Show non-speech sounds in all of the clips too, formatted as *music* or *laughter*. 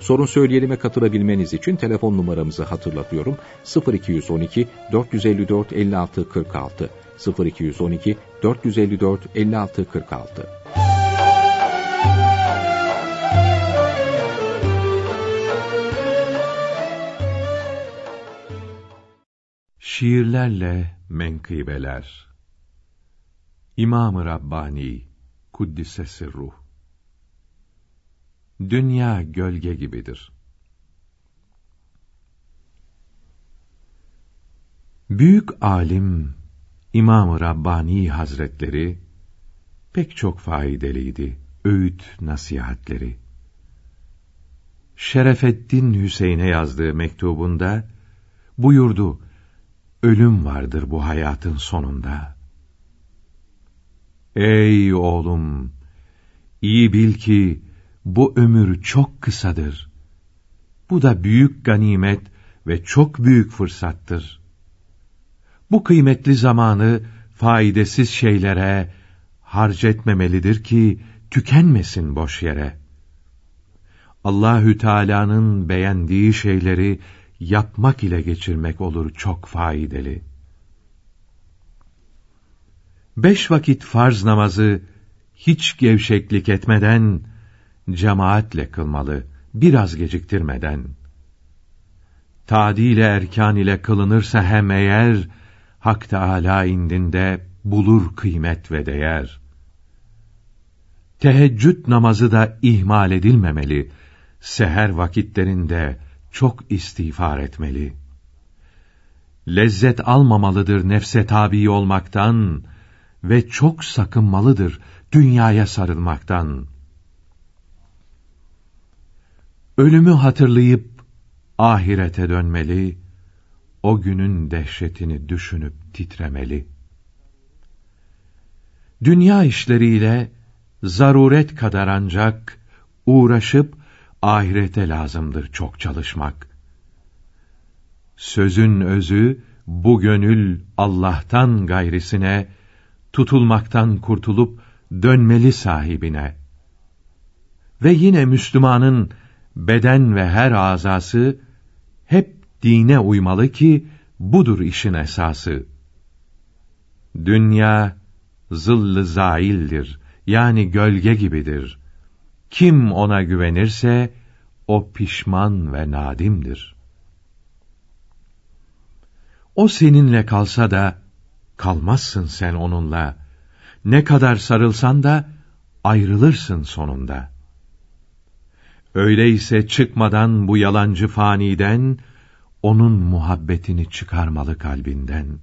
Sorun söyleyelime katılabilmeniz için telefon numaramızı hatırlatıyorum. 0212 454 56 46 0212 454 56 46 Şiirlerle menkıbeler. İmam-ı Rabbani Kuddisesi Ruh Dünya gölge gibidir. Büyük alim İmam-ı Rabbani Hazretleri pek çok faydeliydi öğüt nasihatleri. Şerefeddin Hüseyin'e yazdığı mektubunda buyurdu, ölüm vardır bu hayatın sonunda. Ey oğlum, iyi bil ki bu ömür çok kısadır. Bu da büyük ganimet ve çok büyük fırsattır. Bu kıymetli zamanı faydasız şeylere harcetmemelidir ki tükenmesin boş yere. Allahü Teala'nın beğendiği şeyleri yapmak ile geçirmek olur çok faydalı. Beş vakit farz namazı hiç gevşeklik etmeden cemaatle kılmalı, biraz geciktirmeden. Tadile erkan ile kılınırsa hem eğer, Hak Teâlâ indinde bulur kıymet ve değer. Teheccüd namazı da ihmal edilmemeli, seher vakitlerinde çok istiğfar etmeli. Lezzet almamalıdır nefse tabi olmaktan ve çok sakınmalıdır dünyaya sarılmaktan.'' Ölümü hatırlayıp ahirete dönmeli, o günün dehşetini düşünüp titremeli. Dünya işleriyle zaruret kadar ancak uğraşıp ahirete lazımdır çok çalışmak. Sözün özü bu gönül Allah'tan gayrisine tutulmaktan kurtulup dönmeli sahibine. Ve yine Müslümanın beden ve her azası hep dine uymalı ki budur işin esası. Dünya zıllı zaildir yani gölge gibidir. Kim ona güvenirse o pişman ve nadimdir. O seninle kalsa da kalmazsın sen onunla. Ne kadar sarılsan da ayrılırsın sonunda.'' Öyleyse çıkmadan bu yalancı faniden, onun muhabbetini çıkarmalı kalbinden.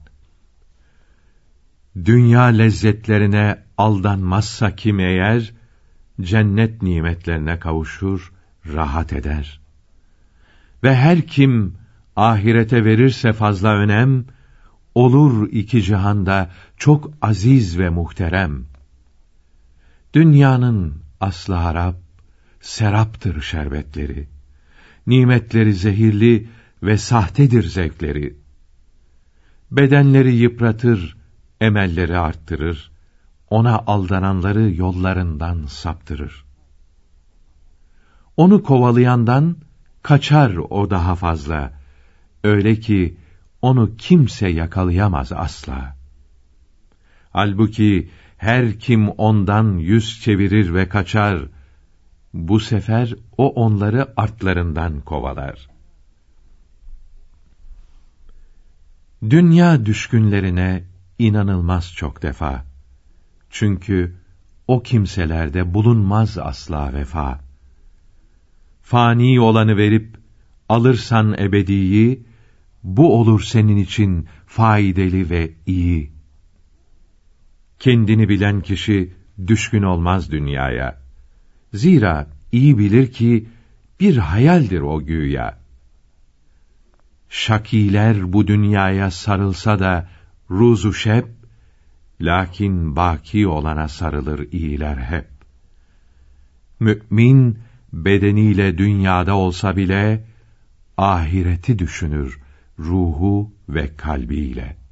Dünya lezzetlerine aldanmazsa kim eğer, cennet nimetlerine kavuşur, rahat eder. Ve her kim ahirete verirse fazla önem, olur iki cihanda çok aziz ve muhterem. Dünyanın aslı harap, seraptır şerbetleri. Nimetleri zehirli ve sahtedir zevkleri. Bedenleri yıpratır, emelleri arttırır. Ona aldananları yollarından saptırır. Onu kovalayandan kaçar o daha fazla. Öyle ki onu kimse yakalayamaz asla. Halbuki her kim ondan yüz çevirir ve kaçar, bu sefer o onları artlarından kovalar. Dünya düşkünlerine inanılmaz çok defa. Çünkü o kimselerde bulunmaz asla vefa. Fani olanı verip alırsan ebediyi, bu olur senin için faydalı ve iyi. Kendini bilen kişi düşkün olmaz dünyaya. Zira iyi bilir ki bir hayaldir o güya. Şakiler bu dünyaya sarılsa da ruzu şep, lakin baki olana sarılır iyiler hep. Mü'min bedeniyle dünyada olsa bile ahireti düşünür ruhu ve kalbiyle.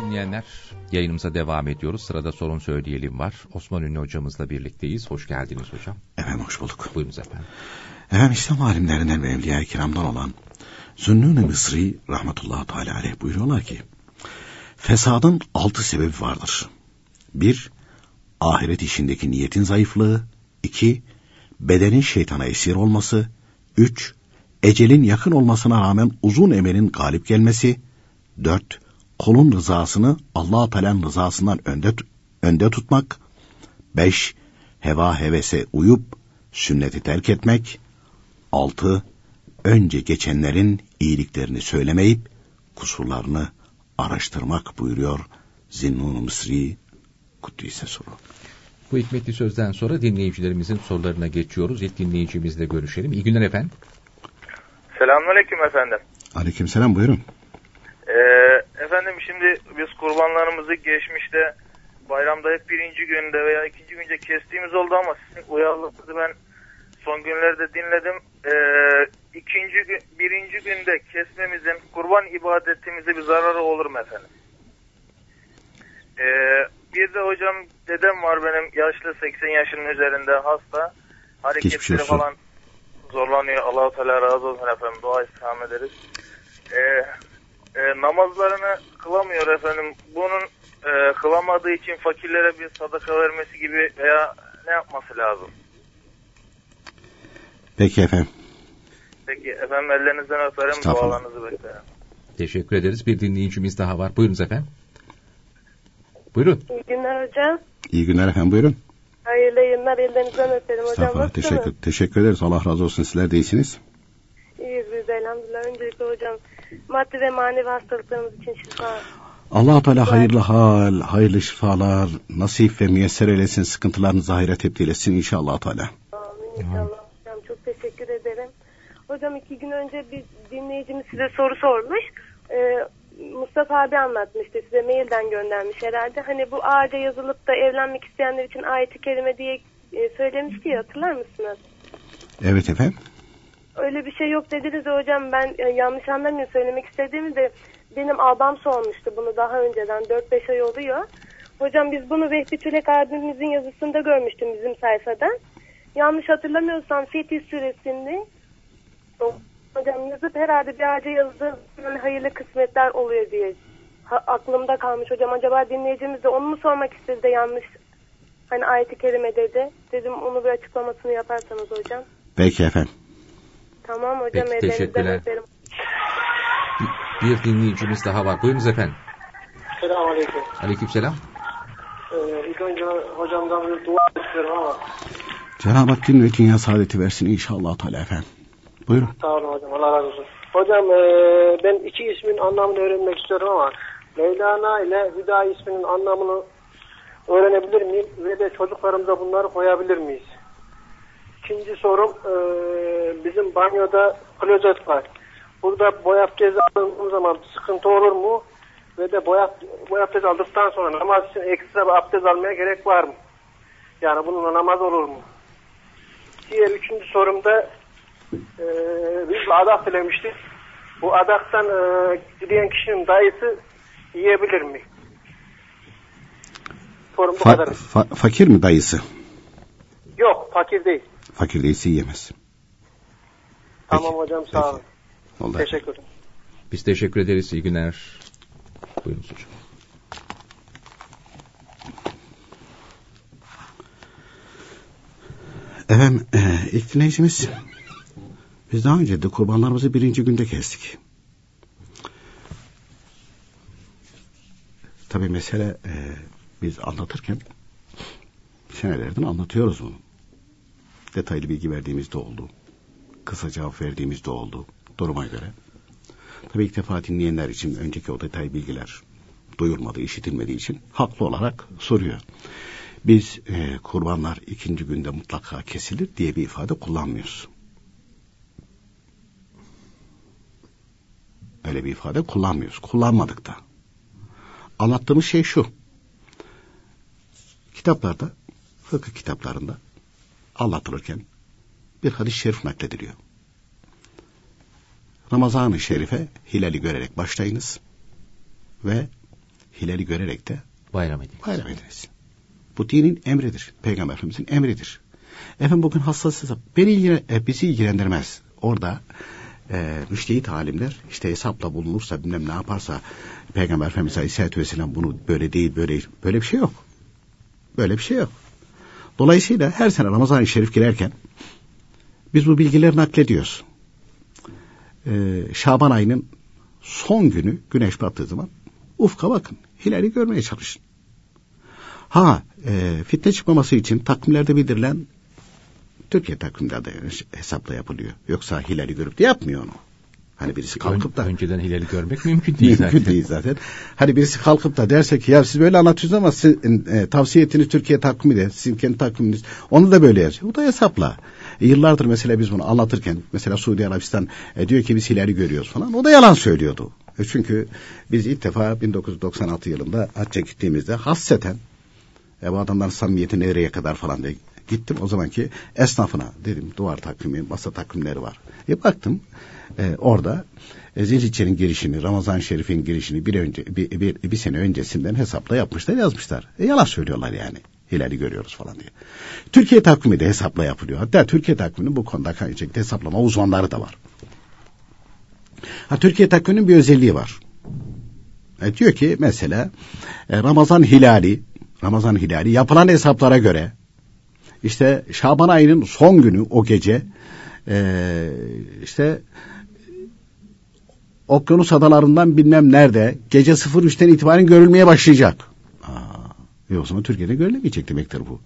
Dinleyenler, yayınımıza devam ediyoruz. Sırada sorun söyleyelim var. Osman Ünlü hocamızla birlikteyiz. Hoş geldiniz hocam. Efendim hoş bulduk. Buyurunuz efendim. Efendim İslam alimlerinden ve evliya kiramdan olan Zünnun-i Mısri rahmetullahi teala aleyh buyuruyorlar ki fesadın altı sebebi vardır. Bir, ahiret işindeki niyetin zayıflığı. iki bedenin şeytana esir olması. Üç, ecelin yakın olmasına rağmen uzun emelin galip gelmesi. Dört, kolun rızasını Allah Teala'nın rızasından önde, önde tutmak. Beş, heva hevese uyup sünneti terk etmek. Altı, önce geçenlerin iyiliklerini söylemeyip kusurlarını araştırmak buyuruyor Zinnun Mısri Kuddise soru. Bu hikmetli sözden sonra dinleyicilerimizin sorularına geçiyoruz. İlk dinleyicimizle görüşelim. İyi günler efendim. Selamünaleyküm efendim. Aleykümselam buyurun. Ee, efendim şimdi biz kurbanlarımızı geçmişte bayramda hep birinci günde veya ikinci günde kestiğimiz oldu ama sizin uyarınızı ben son günlerde dinledim. Ee, ikinci gün, birinci günde kesmemizin kurban ibadetimize bir zararı olur mu efendim? Ee, bir de hocam dedem var benim yaşlı 80 yaşının üzerinde hasta. Hareketleri falan zorlanıyor. Allahu Teala razı olsun efendim. Dua istirham ederiz. Ee, e, namazlarını kılamıyor efendim. Bunun e, kılamadığı için fakirlere bir sadaka vermesi gibi veya ne yapması lazım? Peki efendim. Peki efendim ellerinizden öperim. Dualarınızı beklerim. Teşekkür ederiz. Bir dinleyicimiz daha var. Buyurunuz efendim. Buyurun. İyi günler hocam. İyi günler efendim buyurun. Hayırlı yayınlar. Ellerinizden öperim hocam. Estağfurullah Nasılsınız? teşekkür, teşekkür ederiz. Allah razı olsun sizler de iyisiniz. İyiyiz biz elhamdülillah. Öncelikle hocam maddi ve manevi hastalıklarımız için şifa. allah Teala hayırlı hal, hayırlı şifalar, nasip ve müyesser eylesin, sıkıntılarınızı hayra tebdil etsin inşallah Teala. Amin inşallah hocam. Çok teşekkür ederim. Hocam iki gün önce bir dinleyicimiz size soru sormuş. Ee, Mustafa abi anlatmıştı size mailden göndermiş herhalde. Hani bu ağaca yazılıp da evlenmek isteyenler için ayeti kerime diye e, söylemişti ya hatırlar mısınız? Evet efendim. Öyle bir şey yok dediniz de hocam ben e, yanlış anlamayın söylemek istediğimi de benim abam sormuştu bunu daha önceden 4-5 ay oluyor. Hocam biz bunu Vehbi Çölek abimizin yazısında görmüştüm bizim sayfadan. Yanlış hatırlamıyorsam Fetih suresinde hocam yazıp herhalde bir ağaca yazdı böyle hayırlı kısmetler oluyor diye. Ha, aklımda kalmış hocam acaba dinleyicimiz de onu mu sormak istedi de yanlış hani ayeti kerime dedi. Dedim onu bir açıklamasını yaparsanız hocam. Peki efendim. Tamam hocam Peki, teşekkürler. öperim. Bir, bir dinleyicimiz daha var. Buyurunuz efendim. Selamünaleyküm. Aleykümselam. Ee, ilk önce hocamdan bir dua istiyorum ama Cenab-ı Hak din ve dünya saadeti versin inşallah Teala efendim. Buyurun. sağ olun hocam Allah razı olsun. Hocam e, ben iki ismin anlamını öğrenmek istiyorum ama Mevlana ile Hüda isminin anlamını öğrenebilir miyim ve de çocuklarımıza bunları koyabilir miyiz? İkinci sorum e, bizim banyoda klozet var. Burada boy abdesti aldığım zaman sıkıntı olur mu? Ve de boy, boy abdesti aldıktan sonra namaz için ekstra bir abdest almaya gerek var mı? Yani bununla namaz olur mu? Diğer üçüncü sorumda e, biz adak dilemiştik. Bu adaktan e, dileyen kişinin dayısı yiyebilir mi? Sorum bu Fa- kadar. fa- fakir mi dayısı? Yok fakir değil. Fakir değilse yiyemez. Tamam hocam sağ olun. Oldu. Teşekkür ederim. Biz teşekkür ederiz. İyi günler. Buyurunuz hocam. Efendim e, ilk dinleyicimiz biz daha önce de kurbanlarımızı birinci günde kestik. Tabi mesele e, biz anlatırken senelerden anlatıyoruz bunu. Detaylı bilgi verdiğimiz de oldu. Kısa cevap verdiğimiz de oldu duruma göre. Tabii ilk defa dinleyenler için önceki o detay bilgiler duyulmadığı, işitilmediği için haklı olarak soruyor. Biz e, kurbanlar ikinci günde mutlaka kesilir diye bir ifade kullanmıyoruz. Öyle bir ifade kullanmıyoruz. Kullanmadık da. Anlattığımız şey şu. Kitaplarda, fıkıh kitaplarında anlatılırken bir hadis-i şerif naklediliyor. Ramazan-ı Şerif'e hilali görerek başlayınız ve hilali görerek de bayram ediniz. Bayram ediniz. Bu dinin emridir. Peygamber Efendimizin emridir. Efendim bugün hassas hesap. Beni ilgilen, e, bizi ilgilendirmez. Orada e, müştehit alimler işte hesapla bulunursa bilmem ne yaparsa Peygamber Efendimiz Aleyhisselatü Vesselam bunu böyle değil böyle böyle bir şey yok. Böyle bir şey yok. Dolayısıyla her sene Ramazan-ı Şerif girerken biz bu bilgileri naklediyoruz. Ee, Şaban ayının son günü güneş battığı zaman ufka bakın. Hilali görmeye çalışın. Ha e, fitne çıkmaması için takvimlerde bildirilen Türkiye takvimlerde hesapla yapılıyor. Yoksa hilali görüp de yapmıyor onu. Hani birisi kalkıp da... Önceden hilali görmek mümkün değil zaten. mümkün değil zaten. Hani birisi kalkıp da derse ki ya siz böyle anlatıyorsunuz ama siz, e, tavsiye ettiğiniz Türkiye takvimi de sizin kendi takviminiz onu da böyle yazıyor. Bu da hesapla. E, yıllardır mesela biz bunu anlatırken mesela Suudi Arabistan e, diyor ki biz hilali görüyoruz falan. O da yalan söylüyordu. E, çünkü biz ilk defa 1996 yılında hacca gittiğimizde hasseten e, bu adamların samimiyeti nereye kadar falan diye gittim. O zamanki esnafına dedim duvar takvimi, masa takvimleri var. E baktım e, orada e, Zilhicce'nin girişini, Ramazan Şerif'in girişini bir önce bir, bir, bir sene öncesinden hesapla yapmışlar, yazmışlar. E, yalan söylüyorlar yani. Hilali görüyoruz falan diye. Türkiye takvimi de hesapla yapılıyor. Hatta Türkiye takviminin bu konuda kaynaklı hesaplama uzmanları da var. Ha, Türkiye takviminin bir özelliği var. E, diyor ki mesela e, Ramazan hilali Ramazan hilali yapılan hesaplara göre işte Şaban ayının son günü o gece e, işte okyanus adalarından bilmem nerede gece 03'ten itibaren görülmeye başlayacak. Aa, e o zaman Türkiye'de görülemeyecek demektir bu.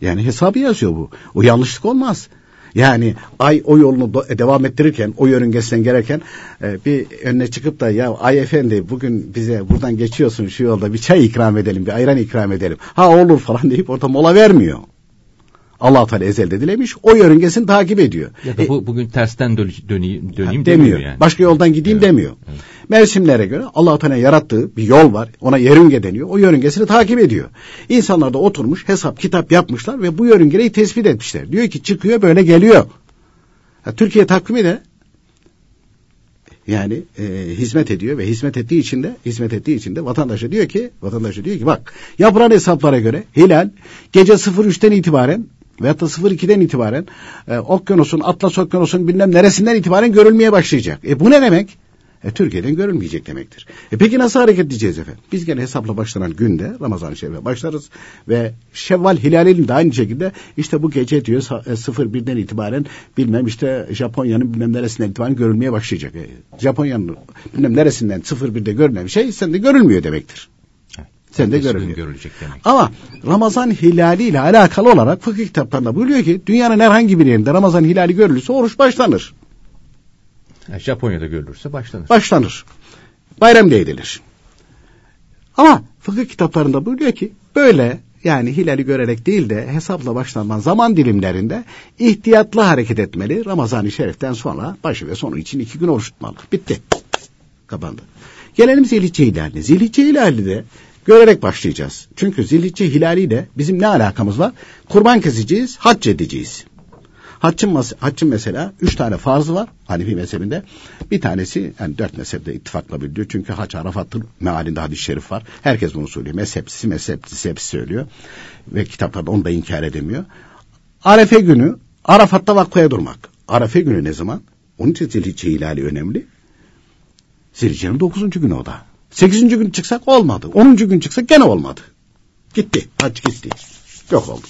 Yani hesabı yazıyor bu. O yanlışlık olmaz. Yani ay o yolunu devam ettirirken, o yörüngesinden gereken e, bir önüne çıkıp da ya ay efendi bugün bize buradan geçiyorsun şu yolda bir çay ikram edelim, bir ayran ikram edelim. Ha olur falan deyip orada mola vermiyor allah Teala ezelde dilemiş. O yörüngesini takip ediyor. Ya da bu, bugün tersten döneyim, döneyim demiyor. demiyor yani. Başka yoldan gideyim evet. demiyor. Evet. Mevsimlere göre allah Teala yarattığı bir yol var. Ona yörünge deniyor. O yörüngesini takip ediyor. İnsanlar da oturmuş hesap kitap yapmışlar ve bu yörüngeyi tespit etmişler. Diyor ki çıkıyor böyle geliyor. Ha, Türkiye takvimi de yani e, hizmet ediyor ve hizmet ettiği için de hizmet ettiği için de vatandaşa diyor ki vatandaşa diyor ki bak yapılan hesaplara göre hilal gece 03'ten itibaren veyahut da 02'den itibaren e, okyanusun, Atlas okyanusun bilmem neresinden itibaren görülmeye başlayacak. E bu ne demek? E, Türkiye'den görülmeyecek demektir. E, peki nasıl hareket edeceğiz efendim? Biz gene hesapla başlanan günde Ramazan-ı Şerif'e başlarız ve Şevval hilalinin de aynı şekilde işte bu gece diyor 01'den e, itibaren bilmem işte Japonya'nın bilmem neresinden itibaren görülmeye başlayacak. E, Japonya'nın bilmem neresinden 01'de görülen bir şey sende görülmüyor demektir. Sen de görülüyor. Görülecek demek. Ama Ramazan hilali ile alakalı olarak fıkıh kitaplarında buyuruyor ki dünyanın herhangi bir yerinde Ramazan hilali görülürse oruç başlanır. Japonya'da görülürse başlanır. Başlanır. Bayram da edilir. Ama fıkıh kitaplarında buyuruyor ki böyle yani hilali görerek değil de hesapla başlanma zaman dilimlerinde ihtiyatlı hareket etmeli. Ramazan-ı Şerif'ten sonra başı ve sonu için iki gün oruç tutmalı. Bitti. Kapandı. Gelelim Zilhicce hilaline. Zilhicce hilali de görerek başlayacağız. Çünkü Zilhicce hilaliyle bizim ne alakamız var? Kurban keseceğiz, hac edeceğiz. Haccın, haccın mesela üç tane farzı var Hanefi mezhebinde. Bir tanesi yani dört mezhepte ittifakla bildiyor. Çünkü hac Arafat'ın mealinde hadis-i şerif var. Herkes bunu söylüyor. Mezhepsisi mezhepsisi hepsi söylüyor. Ve kitaplarda onu da inkar edemiyor. Arefe günü Arafat'ta vakfaya durmak. Arefe günü ne zaman? Onun için Zilhicce hilali önemli. Zilhicce'nin dokuzuncu günü o da. Sekizinci gün çıksak olmadı. Onuncu gün çıksak gene olmadı. Gitti. Hac gitti. Yok oldu.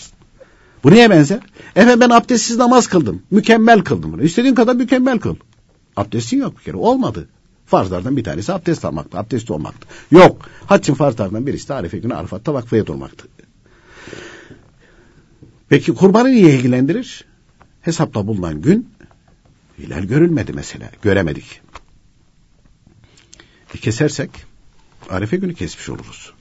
Bu neye benzer? Efendim ben abdestsiz namaz kıldım. Mükemmel kıldım bunu. İstediğin kadar mükemmel kıl. Abdestin yok bir kere. Olmadı. Farzlardan bir tanesi abdest almaktı. Abdest olmaktı. Yok. Haccın farzlardan birisi de Arife günü Arafat'ta vakfaya durmaktı. Peki kurbanı niye ilgilendirir? Hesapla bulunan gün hilal görülmedi mesela. Göremedik. E, kesersek Arefe günü kesmiş oluruz.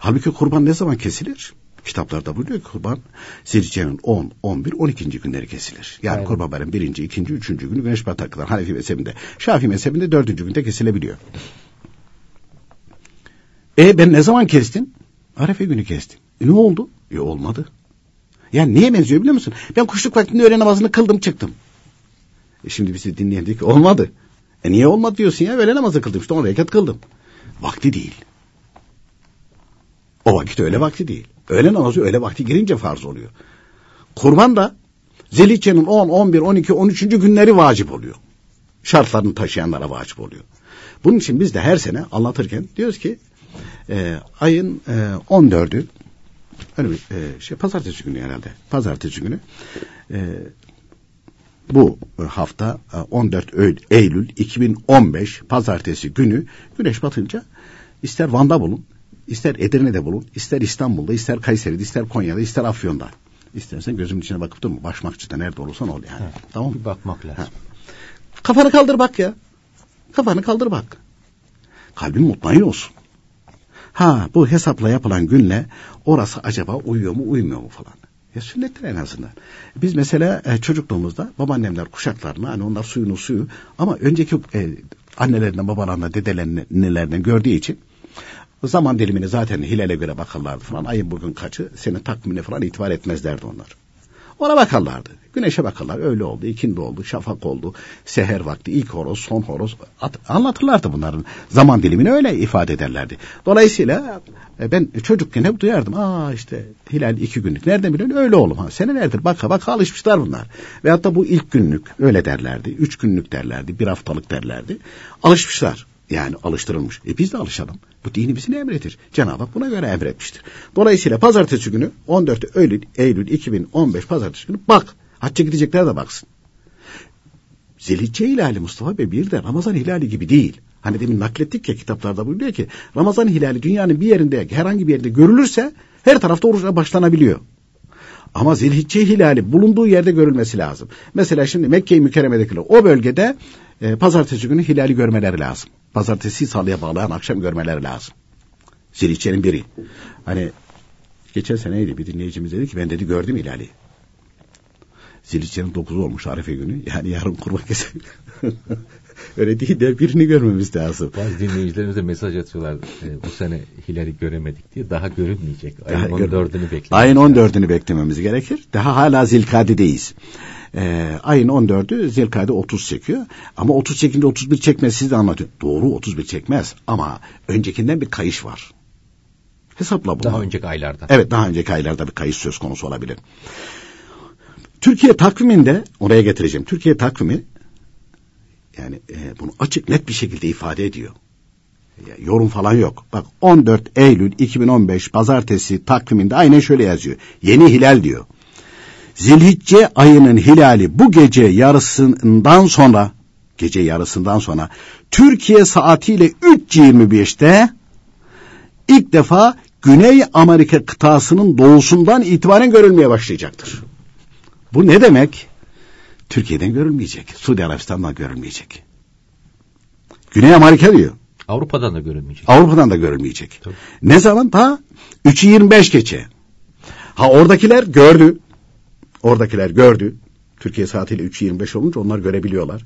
Halbuki kurban ne zaman kesilir? Kitaplarda buyuruyor ki kurban Zilhicce'nin 10, 11, 12. günleri kesilir. Yani Aynen. kurban bayramı birinci, ikinci, üçüncü günü güneş batar kadar Hanefi mezhebinde. Şafii mezhebinde dördüncü günde kesilebiliyor. E ben ne zaman kestim? Arefe günü kestim. E, ne oldu? E olmadı. Yani niye benziyor biliyor musun? Ben kuşluk vaktinde öğle namazını kıldım çıktım. E şimdi bizi dinleyen diyor ki olmadı. E niye olmadı diyorsun ya? Öğle namazı kıldım işte on rekat kıldım. Vakti değil. O vakit öyle vakti değil. Öğle namazı öyle vakti girince farz oluyor. Kurban da Zilhicce'nin 10, 11, 12, 13. günleri vacip oluyor. Şartlarını taşıyanlara vacip oluyor. Bunun için biz de her sene anlatırken diyoruz ki e, ayın e, 14'ü öyle bir e, şey pazartesi günü herhalde. Pazartesi günü e, bu hafta e, 14 Eylül- Eylül 2015 pazartesi günü güneş batınca ister Van'da bulun, ister Edirne'de bulun, ister İstanbul'da, ister Kayseri'de, ister Konya'da, ister Afyon'da. İstersen gözümün içine bakıp durma. Başmakçıda nerede olursan ol yani. Tamam mı? Bir bakmak lazım. Ha. Kafanı kaldır bak ya. Kafanı kaldır bak. Kalbin mutmain olsun. Ha bu hesapla yapılan günle orası acaba uyuyor mu uymuyor mu falan. Ya sünnettir en azından. Biz mesela e, çocukluğumuzda babaannemler kuşaklarına hani onlar suyunu suyu ama önceki e, annelerinden babalarından dedelerinden gördüğü için zaman dilimini zaten hilale göre bakarlardı falan. Ayın bugün kaçı senin takvimine falan itibar etmezlerdi onlar. Ona bakarlardı. Güneşe bakarlar. Öyle oldu, ikindi oldu, şafak oldu, seher vakti, ilk horoz, son horoz. At- anlatırlardı bunların. Zaman dilimini öyle ifade ederlerdi. Dolayısıyla e, ben çocukken hep duyardım. Aa işte hilal iki günlük. Nereden biliyorsun? Öyle oğlum. Ha, senelerdir baka baka alışmışlar bunlar. Veyahut da bu ilk günlük öyle derlerdi. Üç günlük derlerdi. Bir haftalık derlerdi. Alışmışlar. Yani alıştırılmış. E biz de alışalım. Bu dini bizi emretir. Cenab-ı Hak buna göre emretmiştir. Dolayısıyla pazartesi günü 14 Eylül, Eylül 2015 pazartesi günü bak. Hacca gidecekler de baksın. Zilhicce hilali Mustafa Bey bir de Ramazan hilali gibi değil. Hani demin naklettik ya kitaplarda buyuruyor ki Ramazan hilali dünyanın bir yerinde herhangi bir yerinde görülürse her tarafta oruca başlanabiliyor. Ama Zilhicce hilali bulunduğu yerde görülmesi lazım. Mesela şimdi Mekke-i Mükerreme'dekiler o bölgede e, pazartesi günü hilali görmeleri lazım. Pazartesi salıya bağlayan akşam görmeleri lazım. Zilhicce'nin biri. Hani geçen seneydi bir dinleyicimiz dedi ki ben dedi gördüm hilali. Zilhicce'nin 9'u olmuş Arife günü. Yani yarın kurban kesin. *laughs* Öyle değil de birini görmemiz lazım. Bazı dinleyicilerimiz de mesaj atıyorlar. e, bu sene hilali göremedik diye. Daha görünmeyecek. Ayın Daha gör- 14'ünü bekliyoruz. Ayın 14'ünü beklememiz gerekir. Daha hala Zilkade'deyiz. Ee, ayın 14'ü Zilkade 30 çekiyor. Ama 30 çekince 31 çekmez siz de anlatıyor. Doğru 31 çekmez ama öncekinden bir kayış var. Hesapla bunu. Daha önceki aylarda. Evet daha önceki aylarda bir kayış söz konusu olabilir. Türkiye takviminde oraya getireceğim. Türkiye takvimi yani e, bunu açık net bir şekilde ifade ediyor. Yorum falan yok. Bak 14 Eylül 2015 pazartesi takviminde aynen şöyle yazıyor. Yeni hilal diyor. Zilhicce ayının hilali bu gece yarısından sonra gece yarısından sonra Türkiye saatiyle 3.25'te ilk defa Güney Amerika kıtasının doğusundan itibaren görülmeye başlayacaktır. Bu ne demek? Türkiye'den görülmeyecek. Suudi Arabistan'dan görülmeyecek. Güney Amerika diyor. Avrupa'dan da görünmeyecek. Avrupa'dan da görülmeyecek. Tabii. Ne zaman? Ta 3'ü 25 geçe. Ha oradakiler gördü. Oradakiler gördü. Türkiye saatiyle 3'ü 25 olunca onlar görebiliyorlar.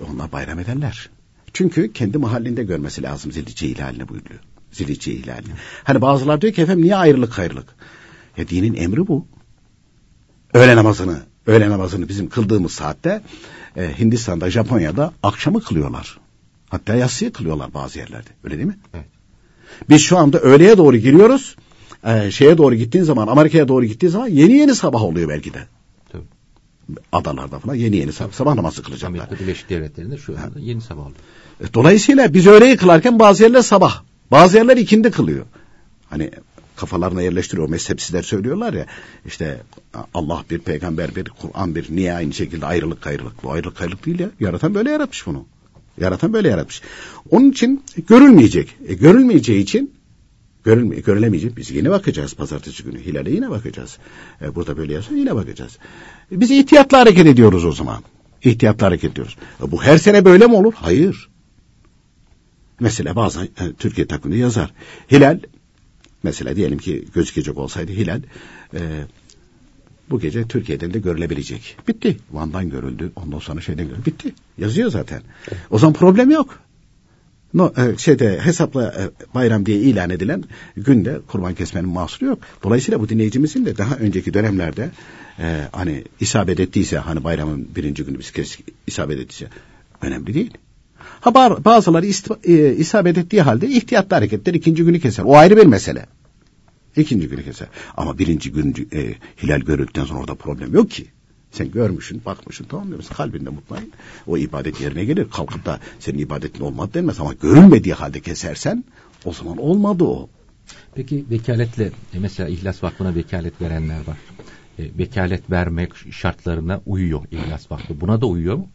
E onlar bayram ederler. Çünkü kendi mahallinde görmesi lazım zilhicce hilalini buyuruyor. Zilhicce hilalini. Hani bazılar diyor ki efendim niye ayrılık ayrılık? Ya dinin emri bu. Öğle namazını, öğle namazını bizim kıldığımız saatte e, Hindistan'da, Japonya'da akşamı kılıyorlar. Hatta yatsıyı kılıyorlar bazı yerlerde. Öyle değil mi? Evet. Biz şu anda öğleye doğru giriyoruz. Ee, şeye doğru gittiğin zaman, Amerika'ya doğru gittiğin zaman yeni yeni sabah oluyor belki de. Adalarda falan yeni yeni sabah, sabah namazı kılacaklar. Amerika Birleşik Devletleri'nde şu anda yeni sabah oldu. E, Dolayısıyla biz öğleyi kılarken bazı yerler sabah, bazı yerler ikindi kılıyor. Hani kafalarına yerleştiriyor. Mezhepsizler söylüyorlar ya işte Allah bir, peygamber bir, Kur'an bir. Niye aynı şekilde ayrılık ayrılık? Bu ayrılık ayrılık değil ya. Yaratan böyle yaratmış bunu. Yaratan böyle yaratmış. Onun için görülmeyecek. E, görülmeyeceği için görülme, görülemeyecek. Biz yine bakacağız pazartesi günü. Hilale yine bakacağız. E, burada böyle yazıyor yine bakacağız. E, biz ihtiyatla hareket ediyoruz o zaman. İhtiyatla hareket ediyoruz. E, bu her sene böyle mi olur? Hayır. mesela bazen e, Türkiye takviminde yazar. Hilal mesela diyelim ki gözükecek olsaydı Hilal e, bu gece Türkiye'den de görülebilecek. Bitti. Van'dan görüldü. Ondan sonra şeyden görüldü. Bitti. Yazıyor zaten. O zaman problem yok. No, e, şeyde hesapla e, bayram diye ilan edilen günde kurban kesmenin mahsuru yok. Dolayısıyla bu dinleyicimizin de daha önceki dönemlerde e, hani isabet ettiyse hani bayramın birinci günü biz kes, isabet ettiyse önemli değil. Ha bazıları e, isabet ettiği halde ihtiyatlı hareketler ikinci günü keser. O ayrı bir mesele. İkinci günü keser. Ama birinci gün e, hilal görüldükten sonra orada problem yok ki. Sen görmüşsün, bakmışsın tamam diyorsun. Kalbinde mutmain. O ibadet yerine gelir. Kalkıp da senin ibadetin olmadı denmez. Ama görünmediği halde kesersen o zaman olmadı o. Peki vekaletle e, mesela İhlas Vakfı'na vekalet verenler var. E, vekalet vermek şartlarına uyuyor İhlas Vakfı. Buna da uyuyor mu?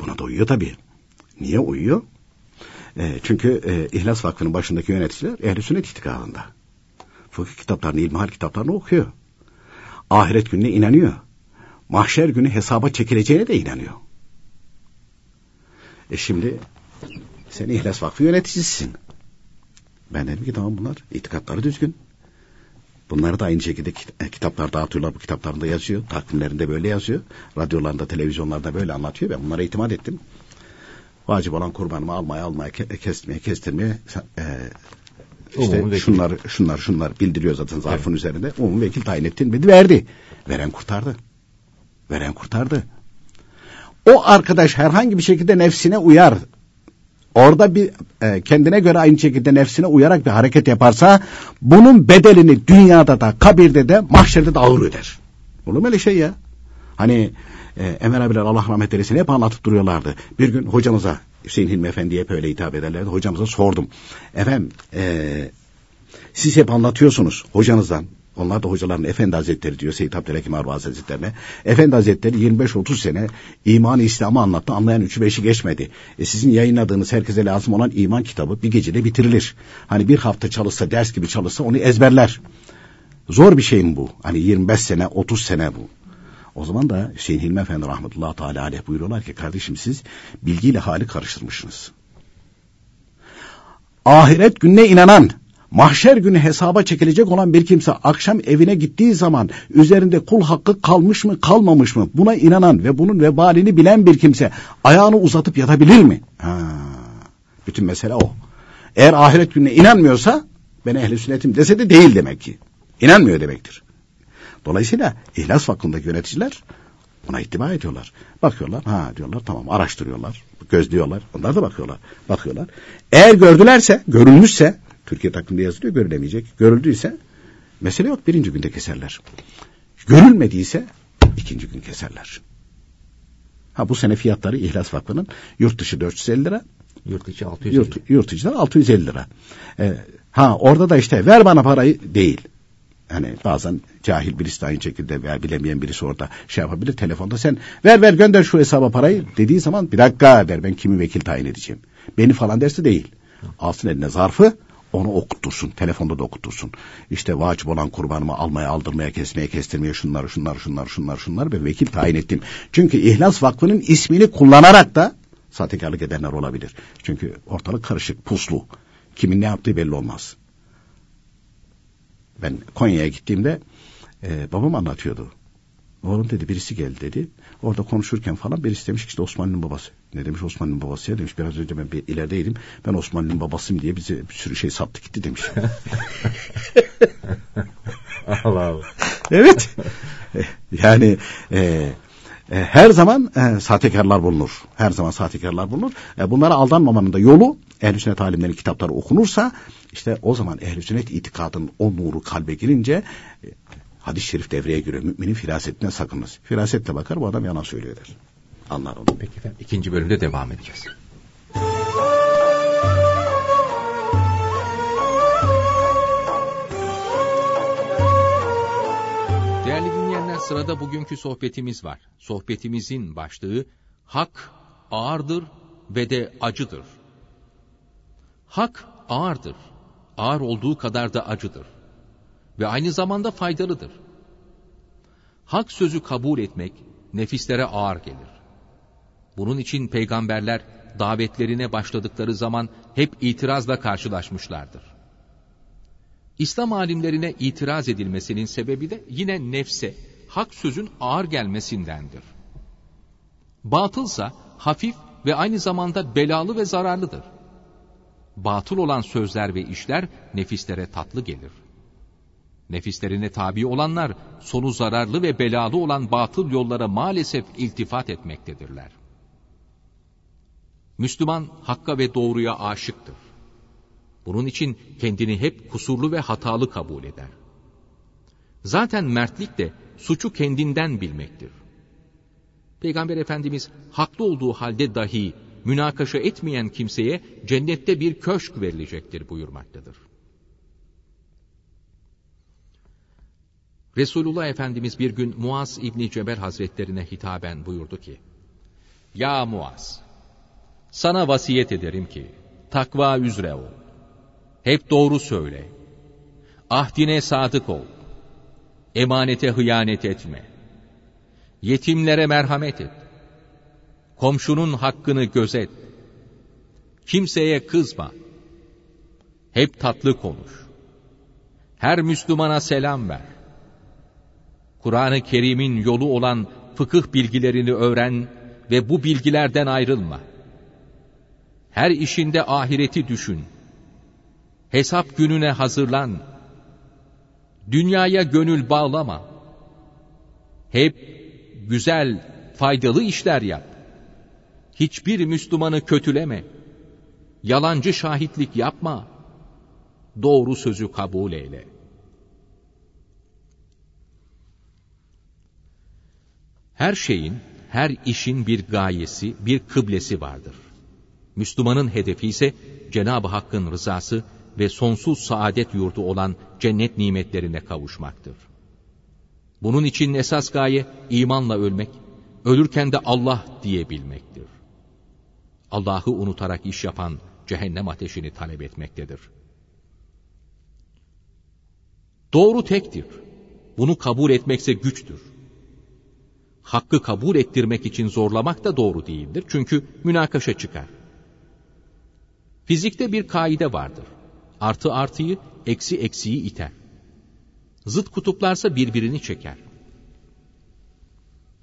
Buna da uyuyor tabii. Niye uyuyor? E, çünkü e, İhlas Vakfı'nın başındaki yöneticiler ehl sünnet itikadında. Fıkıh kitaplarını, ilmihal kitaplarını okuyor. Ahiret gününe inanıyor. Mahşer günü hesaba çekileceğine de inanıyor. E şimdi sen İhlas Vakfı yöneticisisin. Ben dedim ki tamam bunlar itikatları düzgün. Bunları da aynı şekilde e, kitaplar dağıtıyorlar. Bu kitaplarında yazıyor. Takvimlerinde böyle yazıyor. Radyolarında, televizyonlarda böyle anlatıyor. Ben bunlara itimat ettim. Vacip olan kurbanımı almaya, almaya, kesmeye, kestirmeye e, işte şunlar, şunlar, şunlar bildiriyor zaten zarfın evet. üzerinde. Umum vekil tayin ettin dedi, verdi. Veren kurtardı. Veren kurtardı. O arkadaş herhangi bir şekilde nefsine uyar. Orada bir e, kendine göre aynı şekilde nefsine uyarak bir hareket yaparsa bunun bedelini dünyada da kabirde de mahşerde de ağır öder. Olur mu öyle şey ya? Hani e, Emel abiler Allah rahmet eylesin hep anlatıp duruyorlardı. Bir gün hocamıza Hüseyin Hilmi Efendi'ye hep öyle hitap ederlerdi. Hocamıza sordum. Efendim e, siz hep anlatıyorsunuz hocanızdan. Onlar da hocaların Efendi Hazretleri diyor Seyyid Abdülhakim Arba Hazretlerine. Efendi Hazretleri 25-30 sene iman İslam'ı anlattı. Anlayan 3'ü 5'i geçmedi. E sizin yayınladığınız herkese lazım olan iman kitabı bir gecede bitirilir. Hani bir hafta çalışsa ders gibi çalışsa onu ezberler. Zor bir şey mi bu? Hani 25 sene 30 sene bu. O zaman da Hüseyin Hilmi Efendi rahmetullahi teala aleyh buyuruyorlar ki kardeşim siz bilgiyle hali karıştırmışsınız. Ahiret gününe inanan, mahşer günü hesaba çekilecek olan bir kimse akşam evine gittiği zaman üzerinde kul hakkı kalmış mı kalmamış mı buna inanan ve bunun vebalini bilen bir kimse ayağını uzatıp yatabilir mi? Ha, bütün mesele o. Eğer ahiret gününe inanmıyorsa ben ehli sünnetim dese de değil demek ki. İnanmıyor demektir. Dolayısıyla İhlas Vakfı'ndaki yöneticiler buna ittiba ediyorlar. Bakıyorlar, ha diyorlar tamam araştırıyorlar, gözlüyorlar. Onlar da bakıyorlar, bakıyorlar. Eğer gördülerse, görülmüşse, Türkiye takviminde yazılıyor görülemeyecek. Görüldüyse mesele yok birinci günde keserler. Görülmediyse ikinci gün keserler. Ha bu sene fiyatları İhlas Vakfı'nın yurt dışı 450 lira, Yurt içi 650. Yurt, yurt içi 650 lira. Ee, ha orada da işte ver bana parayı değil. Hani bazen cahil birisi de aynı şekilde veya bilemeyen birisi orada şey yapabilir telefonda sen ver ver gönder şu hesaba parayı dediği zaman bir dakika der ben kimi vekil tayin edeceğim. Beni falan derse değil. Alsın eline zarfı onu okuttursun. Telefonda da okuttursun. İşte vacip olan kurbanımı almaya, aldırmaya, kesmeye, kestirmeye şunları, şunları, şunları, şunları, şunları ve vekil tayin ettim. Çünkü İhlas Vakfı'nın ismini kullanarak da sahtekarlık edenler olabilir. Çünkü ortalık karışık, puslu. Kimin ne yaptığı belli olmaz. Ben Konya'ya gittiğimde e, babam anlatıyordu. Oğlum dedi birisi geldi dedi. Orada konuşurken falan birisi demiş ki işte Osmanlı'nın babası. Ne demiş Osmanlı'nın babası ya demiş. Biraz önce ben bir ilerideydim. Ben Osmanlı'nın babasıyım diye bize bir sürü şey sattı gitti demiş. *laughs* Allah Allah. Evet. yani e, e, her zaman e, sahtekarlar bulunur. Her zaman sahtekarlar bulunur. E, bunlara aldanmamanın da yolu ehl sünnet alimlerinin kitapları okunursa işte o zaman ehl sünnet itikadın o nuru kalbe girince e, hadis-i şerif devreye giriyor. Müminin firasetine sakınız. Firasetle bakar bu adam yalan söylüyor der. Anlar onu. Peki efendim ikinci bölümde devam edeceğiz. Değerli dinleyenler sırada bugünkü sohbetimiz var. Sohbetimizin başlığı hak ağırdır ve de acıdır. Hak ağırdır. Ağır olduğu kadar da acıdır. Ve aynı zamanda faydalıdır. Hak sözü kabul etmek nefislere ağır gelir. Bunun için peygamberler davetlerine başladıkları zaman hep itirazla karşılaşmışlardır. İslam alimlerine itiraz edilmesinin sebebi de yine nefse, hak sözün ağır gelmesindendir. Batılsa hafif ve aynı zamanda belalı ve zararlıdır. Batıl olan sözler ve işler nefislere tatlı gelir. Nefislerine tabi olanlar sonu zararlı ve belalı olan batıl yollara maalesef iltifat etmektedirler. Müslüman hakka ve doğruya aşıktır. Bunun için kendini hep kusurlu ve hatalı kabul eder. Zaten mertlik de suçu kendinden bilmektir. Peygamber Efendimiz haklı olduğu halde dahi münakaşa etmeyen kimseye cennette bir köşk verilecektir buyurmaktadır. Resulullah Efendimiz bir gün Muaz İbni Cebel Hazretlerine hitaben buyurdu ki, Ya Muaz, sana vasiyet ederim ki, takva üzere ol. Hep doğru söyle. Ahdine sadık ol. Emanete hıyanet etme. Yetimlere merhamet et. Komşunun hakkını gözet. Kimseye kızma. Hep tatlı konuş. Her Müslümana selam ver. Kur'an-ı Kerim'in yolu olan fıkıh bilgilerini öğren ve bu bilgilerden ayrılma. Her işinde ahireti düşün. Hesap gününe hazırlan. Dünyaya gönül bağlama. Hep güzel, faydalı işler yap. Hiçbir Müslümanı kötüleme. Yalancı şahitlik yapma. Doğru sözü kabul eyle. Her şeyin, her işin bir gayesi, bir kıblesi vardır. Müslümanın hedefi ise Cenab-ı Hakk'ın rızası ve sonsuz saadet yurdu olan cennet nimetlerine kavuşmaktır. Bunun için esas gaye imanla ölmek, ölürken de Allah diyebilmektir. Allah'ı unutarak iş yapan cehennem ateşini talep etmektedir. Doğru tektir. Bunu kabul etmekse güçtür. Hakkı kabul ettirmek için zorlamak da doğru değildir. Çünkü münakaşa çıkar. Fizikte bir kaide vardır. Artı artıyı, eksi eksiyi iter. Zıt kutuplarsa birbirini çeker.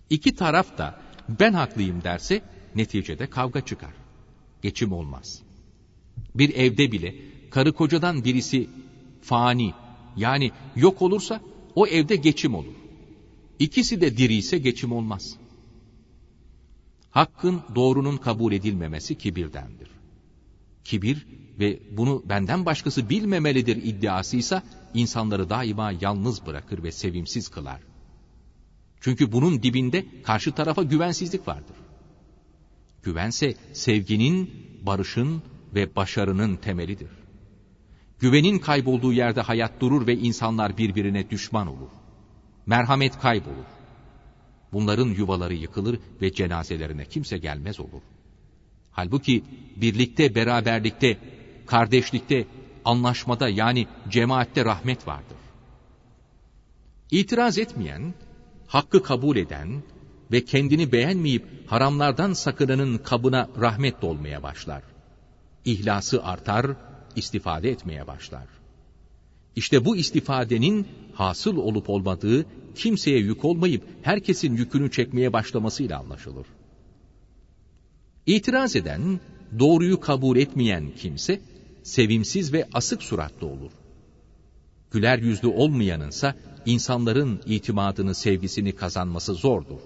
İki taraf da ben haklıyım derse neticede kavga çıkar. Geçim olmaz. Bir evde bile karı kocadan birisi fani yani yok olursa o evde geçim olur. İkisi de diri ise geçim olmaz. Hakkın doğrunun kabul edilmemesi kibirdendir. Kibir ve bunu benden başkası bilmemelidir iddiasıysa insanları daima yalnız bırakır ve sevimsiz kılar. Çünkü bunun dibinde karşı tarafa güvensizlik vardır. Güvense sevginin, barışın ve başarının temelidir. Güvenin kaybolduğu yerde hayat durur ve insanlar birbirine düşman olur. Merhamet kaybolur. Bunların yuvaları yıkılır ve cenazelerine kimse gelmez olur. Halbuki birlikte, beraberlikte, kardeşlikte, anlaşmada yani cemaatte rahmet vardır. İtiraz etmeyen, hakkı kabul eden ve kendini beğenmeyip haramlardan sakınanın kabına rahmet dolmaya başlar. İhlası artar, istifade etmeye başlar. İşte bu istifadenin hasıl olup olmadığı kimseye yük olmayıp herkesin yükünü çekmeye başlamasıyla anlaşılır. İtiraz eden, doğruyu kabul etmeyen kimse sevimsiz ve asık suratlı olur. Güler yüzlü olmayanınsa insanların itimadını, sevgisini kazanması zordur.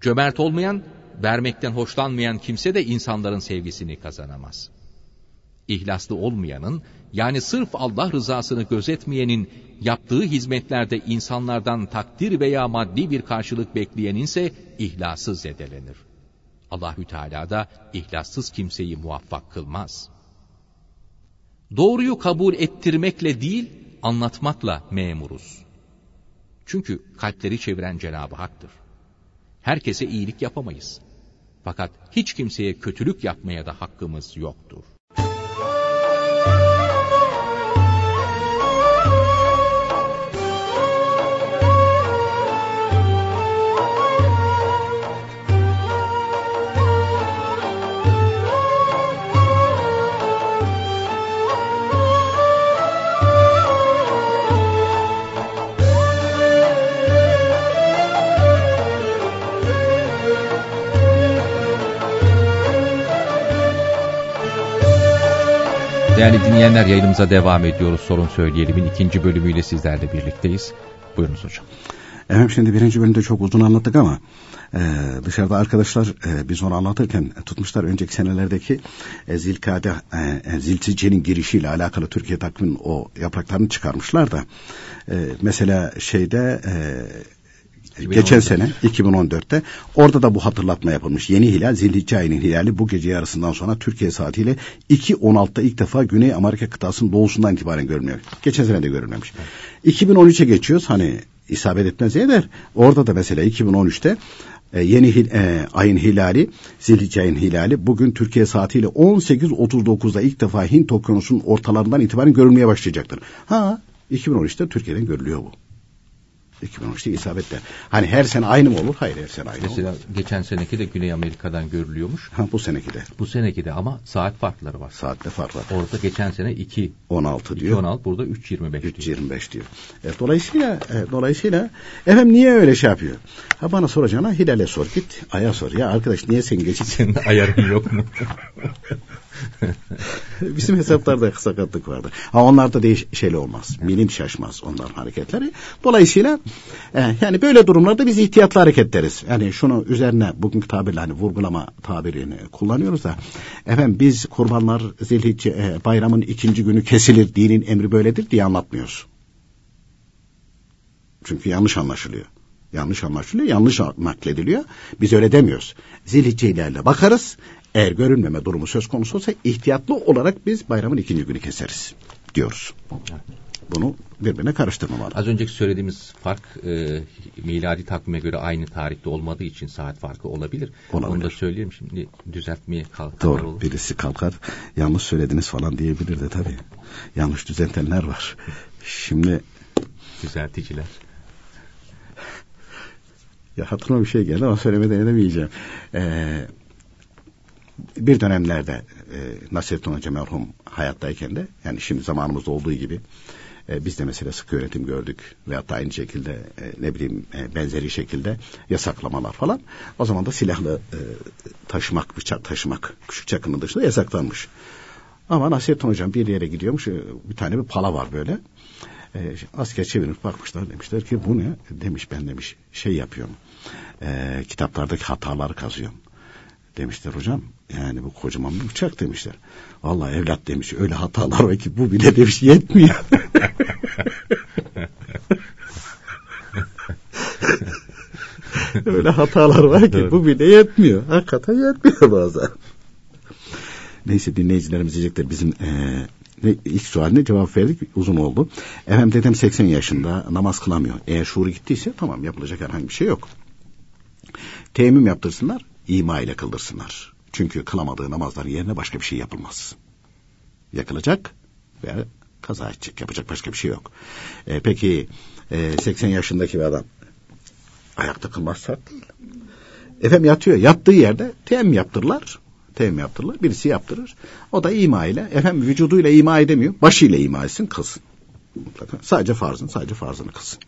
Cömert olmayan, vermekten hoşlanmayan kimse de insanların sevgisini kazanamaz. İhlaslı olmayanın, yani sırf Allah rızasını gözetmeyenin yaptığı hizmetlerde insanlardan takdir veya maddi bir karşılık bekleyenin ise ihlası zedelenir. Allahü Teala da ihlassız kimseyi muvaffak kılmaz. Doğruyu kabul ettirmekle değil, anlatmakla memuruz. Çünkü kalpleri çeviren Cenab-ı Hak'tır. Herkese iyilik yapamayız. Fakat hiç kimseye kötülük yapmaya da hakkımız yoktur. Değerli dinleyenler yayınımıza devam ediyoruz. Sorun Söyleyelim'in ikinci bölümüyle sizlerle birlikteyiz. Buyurunuz hocam. Efendim şimdi birinci bölümde çok uzun anlattık ama e, dışarıda arkadaşlar e, biz onu anlatırken tutmuşlar önceki senelerdeki e, Zilkade e, Ziltice'nin girişiyle alakalı Türkiye takviminin o yapraklarını çıkarmışlar da e, mesela şeyde e, 2014. Geçen sene 2014'te orada da bu hatırlatma yapılmış. Yeni hilal Zilhicce ayının hilali bu gece yarısından sonra Türkiye saatiyle 2.16'da ilk defa Güney Amerika kıtasının doğusundan itibaren görünüyor. Geçen sene de görülmemiş. 2013'e geçiyoruz. Hani isabet etmez eder. Orada da mesela 2013'te e, yeni hil, e, ayın hilali, Zilhicce ayın hilali bugün Türkiye saatiyle 18.39'da ilk defa Hint okyanusunun ortalarından itibaren görülmeye başlayacaktır. Ha 2013'te Türkiye'den görülüyor bu. 2013'te isabetle. Hani her sene aynı mı olur? Hayır her sene aynı Mesela olur. geçen seneki de Güney Amerika'dan görülüyormuş. Ha, bu seneki de. Bu seneki de ama saat farkları var. Saatte fark var. Orada geçen sene 2 16 diyor. 16 burada 3.25 diyor. 3.25 diyor. Evet, dolayısıyla e, dolayısıyla efendim niye öyle şey yapıyor? Ha bana soracağına Hilal'e sor git. Ay'a sor. Ya arkadaş niye sen geçit? Senin ayarın yok mu? *laughs* *laughs* Bizim hesaplarda sakatlık vardı. Ha onlarda değiş şeyle olmaz. Milim şaşmaz onların hareketleri. Dolayısıyla e, yani böyle durumlarda biz ihtiyatlı hareket ederiz. Yani şunu üzerine bugünkü tabirle hani vurgulama tabirini kullanıyoruz da efendim biz kurbanlar zilhicce e, bayramın ikinci günü kesilir dinin emri böyledir diye anlatmıyoruz. Çünkü yanlış anlaşılıyor. Yanlış anlaşılıyor, yanlış naklediliyor. Biz öyle demiyoruz. Zilhicce ilerle bakarız. Eğer görünmeme durumu söz konusu olsa ihtiyatlı olarak biz bayramın ikinci günü keseriz diyoruz. Bunu birbirine karıştırmamalı. Az önceki söylediğimiz fark e, miladi takvime göre aynı tarihte olmadığı için saat farkı olabilir. olabilir. Onu da söyleyeyim şimdi düzeltmeye kalkar Doğru olur. birisi kalkar yanlış söylediniz falan diyebilir de tabii. Yanlış düzeltenler var. Şimdi düzelticiler. Ya hatırıma bir şey geldi ama söylemeden edemeyeceğim. Ee, bir dönemlerde e, Nasrettin Hoca merhum hayattayken de yani şimdi zamanımızda olduğu gibi e, biz de mesela sık yönetim gördük ve hatta aynı şekilde e, ne bileyim e, benzeri şekilde yasaklamalar falan. O zaman da silahlı e, taşımak, bıçak taşımak küçük çakının dışında yasaklanmış. Ama Nasrettin Hocam bir yere gidiyormuş e, bir tane bir pala var böyle. E, asker çevirip bakmışlar demişler ki bu ne? Demiş ben demiş şey yapıyorum. E, kitaplardaki hataları kazıyorum. Demişler hocam yani bu kocaman bir bıçak demişler. Vallahi evlat demiş öyle hatalar var ki bu bile demiş yetmiyor. *laughs* öyle hatalar var ki bu bile yetmiyor. Hakikaten yetmiyor bazen. Neyse dinleyicilerimiz diyecekler bizim ee, ilk sualine cevap verdik uzun oldu. Efendim dedem 80 yaşında namaz kılamıyor. Eğer şuuru gittiyse tamam yapılacak herhangi bir şey yok. Teyemmüm yaptırsınlar ima ile kıldırsınlar. Çünkü kılamadığı namazların yerine başka bir şey yapılmaz. Yakılacak ve kaza edecek. Yapacak başka bir şey yok. E, peki e, 80 yaşındaki bir adam ayakta kılmaz şart değil. Efendim yatıyor. Yattığı yerde teyemmüm yaptırırlar. Teyemmüm yaptırırlar. Birisi yaptırır. O da ima ile efendim vücuduyla ima edemiyor. Başıyla ima etsin kılsın. Mutlaka. Sadece farzın, sadece farzını kılsın.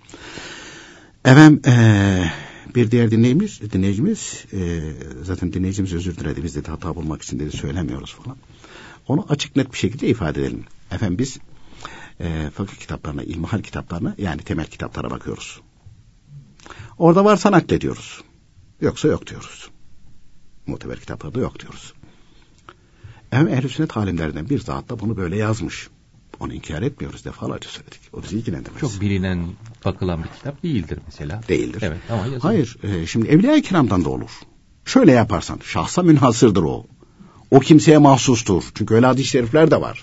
Efendim ee, bir diğer dinleyicimiz, dinleyicimiz e, zaten dinleyicimiz özür diledi. Biz dedi hata bulmak için dedi söylemiyoruz falan. Onu açık net bir şekilde ifade edelim. Efendim biz e, fakir kitaplarına, ilmihal kitaplarına yani temel kitaplara bakıyoruz. Orada varsa naklediyoruz. Yoksa yok diyoruz. Muteber kitaplarda yok diyoruz. Hem ehl-i sünnet alimlerinden bir zat da bunu böyle yazmış. Onu inkar etmiyoruz defalarca söyledik. O bizi ilgilendirmez. Çok bilinen, bakılan bir kitap değildir mesela. Değildir. Evet ama yazılır. Hayır. E, şimdi Evliya-i Kiram'dan da olur. Şöyle yaparsan şahsa münhasırdır o. O kimseye mahsustur. Çünkü öyle hadis-i şerifler de var.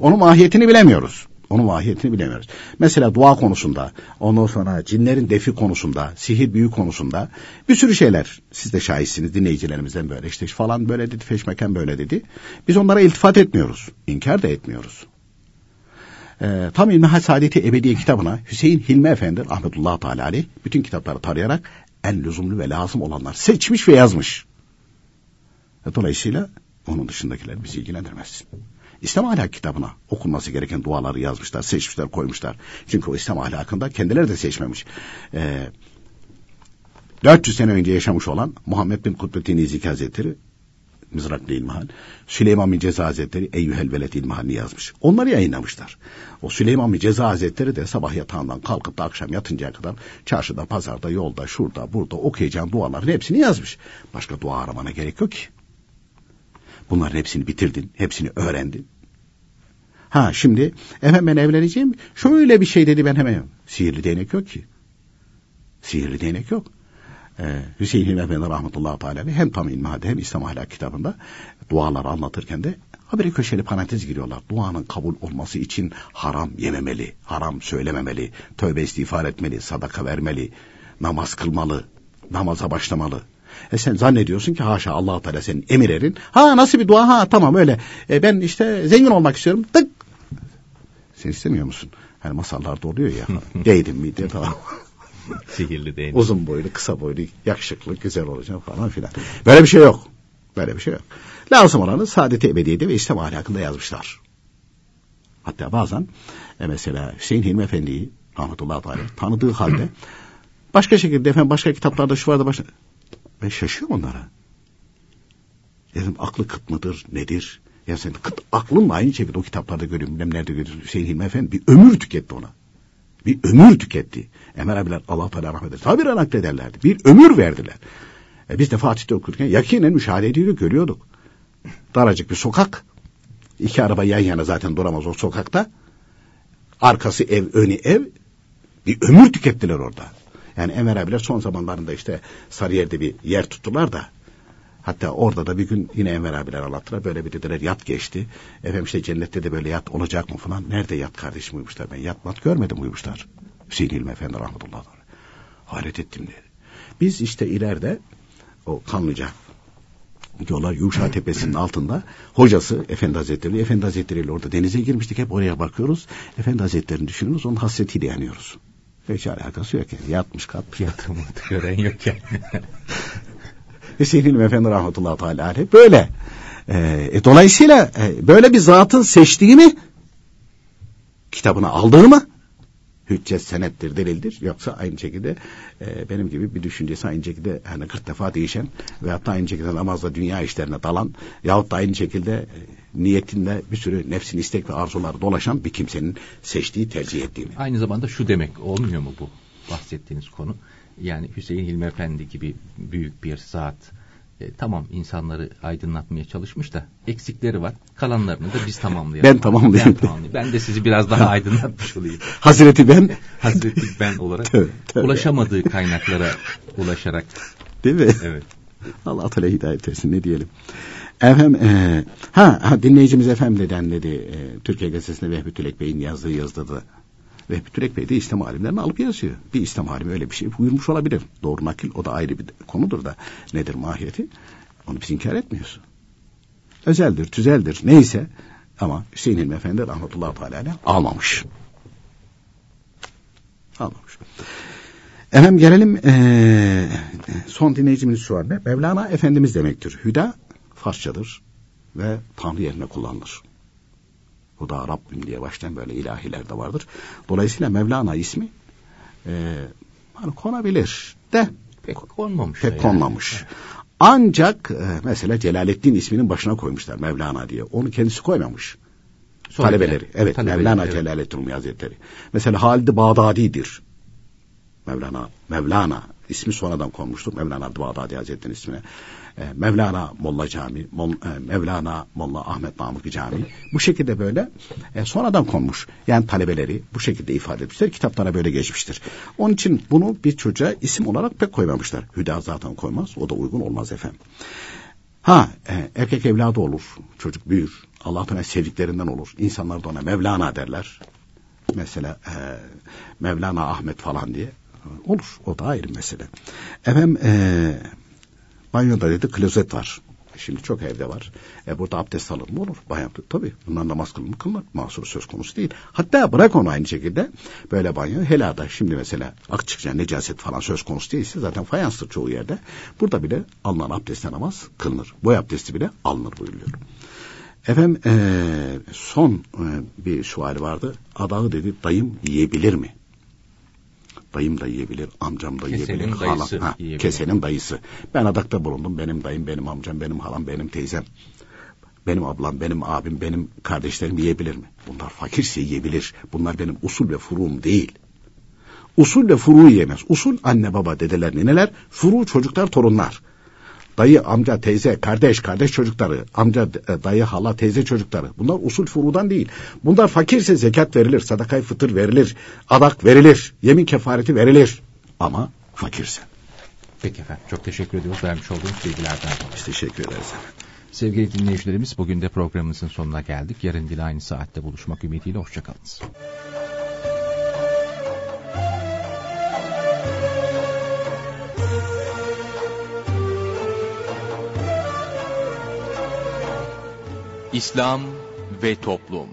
Onun mahiyetini bilemiyoruz. Onun mahiyetini bilemiyoruz. Mesela dua konusunda, ondan sonra cinlerin defi konusunda, sihir büyü konusunda bir sürü şeyler. Siz de şahitsiniz dinleyicilerimizden böyle işte falan böyle dedi, feşmeken böyle dedi. Biz onlara iltifat etmiyoruz. İnkar da etmiyoruz e, Tam İlmihal Saadeti Ebediye kitabına Hüseyin Hilmi Efendi rahmetullah teala bütün kitapları tarayarak en lüzumlu ve lazım olanlar seçmiş ve yazmış. Dolayısıyla onun dışındakiler bizi ilgilendirmez. İslam ahlak kitabına okunması gereken duaları yazmışlar, seçmişler, koymuşlar. Çünkü o İslam ahlakında kendileri de seçmemiş. Ee, 400 sene önce yaşamış olan Muhammed bin Kutbettin İzik Hazretleri Mızraklı İlmihal. Süleyman bin Ceza Hazretleri Eyyühel Veled İlmihal'ini yazmış. Onları yayınlamışlar. O Süleyman bin Ceza Hazretleri de sabah yatağından kalkıp da akşam yatıncaya kadar çarşıda, pazarda, yolda, şurada, burada okuyacağın duaların hepsini yazmış. Başka dua aramana gerek yok ki. Bunların hepsini bitirdin, hepsini öğrendin. Ha şimdi efendim ben evleneceğim. Şöyle bir şey dedi ben hemen. Sihirli değnek yok ki. Sihirli değnek yok. Ee, Hüseyin Hilmi Efendi rahmetullahi teala hem tam ilmihade hem İslam ahlak kitabında duaları anlatırken de habire köşeli parantez giriyorlar. Duanın kabul olması için haram yememeli, haram söylememeli, tövbe istiğfar etmeli, sadaka vermeli, namaz kılmalı, namaza başlamalı. E sen zannediyorsun ki haşa allah Teala senin emirerin. Ha nasıl bir dua? Ha tamam öyle. E ben işte zengin olmak istiyorum. Tık. Sen istemiyor musun? Hani masallarda oluyor ya. *laughs* Değdim mi diye tamam. *laughs* Sihirli değnek. Uzun boylu, kısa boylu, yakışıklı, güzel olacak falan filan. Böyle bir şey yok. Böyle bir şey yok. Lazım olanı saadet-i ebediyede ve İslam ahlakında yazmışlar. Hatta bazen e mesela Hüseyin Hilmi Efendi'yi rahmetullahi teala tanıdığı halde *clears throat* başka şekilde efendim başka kitaplarda şu vardı başka ben şaşıyorum onlara. Dedim aklı kıt mıdır nedir? Ya sen kıt, aklınla aynı şekilde o kitaplarda görüyorum. Bilmem nerede görüyorsun. Hüseyin Hilmi Efendi bir ömür tüketti ona. Bir ömür tüketti. Ömer abiler Allah Teala rahmet eylesin. Tabi naklederlerdi. Bir ömür verdiler. E biz de Fatih'te okurken yakinen müşahede ediyorduk, görüyorduk. Daracık bir sokak. İki araba yan yana zaten duramaz o sokakta. Arkası ev, önü ev. Bir ömür tükettiler orada. Yani Ömer abiler son zamanlarında işte Sarıyer'de bir yer tuttular da Hatta orada da bir gün yine Enver abiler anlattılar. Böyle bir dediler yat geçti. Efendim işte cennette de böyle yat olacak mı falan. Nerede yat kardeşim uyumuşlar. Ben yat mat görmedim uyumuşlar. Hüseyin İlmi Efendi rahmetullah. Hayret ettim dedi. Biz işte ileride o Kanlıca diyorlar Yuşa Tepesi'nin altında hocası Efendi Hazretleri, Efendi Hazretleri ile orada denize girmiştik. Hep oraya bakıyoruz. Efendi Hazretleri'ni düşünürüz. Onun hasretiyle yanıyoruz. Hiç alakası yok yani. Yatmış kalkmış. Yatırımı gören yok yani. *laughs* Hüseyin İlmi Efendi rahmetullahi teala aleyh böyle. Ee, e, dolayısıyla e, böyle bir zatın seçtiği mi kitabını aldığı mı hüccet senettir delildir yoksa aynı şekilde e, benim gibi bir düşüncesi aynı şekilde hani 40 defa değişen veyahut da aynı şekilde namazla dünya işlerine dalan yahut da aynı şekilde e, niyetinle bir sürü nefsin istek ve arzuları dolaşan bir kimsenin seçtiği tercih ettiği mi? Aynı zamanda şu demek olmuyor mu bu bahsettiğiniz konu? Yani Hüseyin Hilmi Efendi gibi büyük bir zat e, tamam insanları aydınlatmaya çalışmış da eksikleri var. Kalanlarını da biz tamamlayalım. Ben tamamlayayım. Ben, tamamlayayım. ben de sizi biraz daha aydınlatmış olayım. *laughs* Hazreti ben. *laughs* Hazreti ben olarak Tövbe, tövbe. ulaşamadığı kaynaklara ulaşarak. Değil mi? Evet. Allah Teala hidayet etsin ne diyelim. Efendim e, ha, ha dinleyicimiz efendim neden dedi e, Türkiye Gazetesi'nde Vehbi Tülek Bey'in yazdığı yazdı da Vehbi Tülek Bey de İslam alimlerini alıp yazıyor. Bir İslam alimi öyle bir şey buyurmuş olabilir. Doğru nakil o da ayrı bir konudur da nedir mahiyeti? Onu biz inkar etmiyoruz. Özeldir, tüzeldir neyse ama Hüseyin İlmi Efendi rahmetullahi teala almamış. Almamış. Efendim gelelim ee, son dinleyicimiz şu an ne? Mevlana Efendimiz demektir. Hüda Farsçadır ve Tanrı yerine kullanılır. Bu da Rabbim diye başlayan böyle ilahiler de vardır. Dolayısıyla Mevlana ismi e, hani konabilir de Pek konmamış. pek yani. konmamış. Ancak e, mesela Celaleddin isminin başına koymuşlar Mevlana diye. Onu kendisi koymamış. Sonra talebeleri. gelen- Evet talebeleri, Mevlana evet. Celaleddin Rumi Hazretleri. Mesela Halid-i Bağdadi'dir. Mevlana, Mevlana ismi sonradan konmuştur. Mevlana Bağdadi Hazretleri'nin ismine. E, Mevlana Molla Cami, e, Mevlana Molla Ahmet Namık Cami. Bu şekilde böyle e, sonradan konmuş. Yani talebeleri bu şekilde ifade etmişler. Kitaplara böyle geçmiştir. Onun için bunu bir çocuğa isim olarak pek koymamışlar. Hüda zaten koymaz. O da uygun olmaz efendim. Ha erkek evladı olur. Çocuk büyür. Allah Teala sevdiklerinden olur. İnsanlar da ona Mevlana derler. Mesela e, Mevlana Ahmet falan diye. Olur. O da ayrı mesele. Efendim e, banyoda dedi klozet var. Şimdi çok evde var. E burada abdest alır mı olur? Bayan tabii. Bundan namaz kılır mı kılınır. Mahsuru söz konusu değil. Hatta bırak onu aynı şekilde. Böyle banyo helada. Şimdi mesela açıkça necaset falan söz konusu değilse zaten fayanstır çoğu yerde. Burada bile alınan abdestle namaz kılınır. Boy abdesti bile alınır buyuruyor. Efendim e, son e, bir sual vardı. Adağı dedi dayım yiyebilir mi? Dayım da yiyebilir, amcam da Kesenin yiyebilir, halam. Ha, yiyebilir. kesenin dayısı. Ben adakta bulundum. Benim dayım, benim amcam, benim halam, benim teyzem. Benim ablam, benim abim, benim kardeşlerim yiyebilir mi? Bunlar fakirse yiyebilir. Bunlar benim usul ve furuum değil. Usul ve furu yiyemez. Usul anne baba dedeler nineler, furu çocuklar torunlar. Dayı, amca, teyze, kardeş, kardeş çocukları, amca, e, dayı, hala, teyze çocukları. Bunlar usul furudan değil. Bunlar fakirse zekat verilir, sadakayı fıtır verilir, adak verilir, yemin kefareti verilir. Ama fakirse. Peki efendim. Çok teşekkür ediyoruz vermiş olduğunuz bilgilerden dolayı. Biz teşekkür ederiz. Sevgili dinleyicilerimiz bugün de programımızın sonuna geldik. Yarın yine aynı saatte buluşmak ümidiyle hoşçakalınız. İslam ve Toplum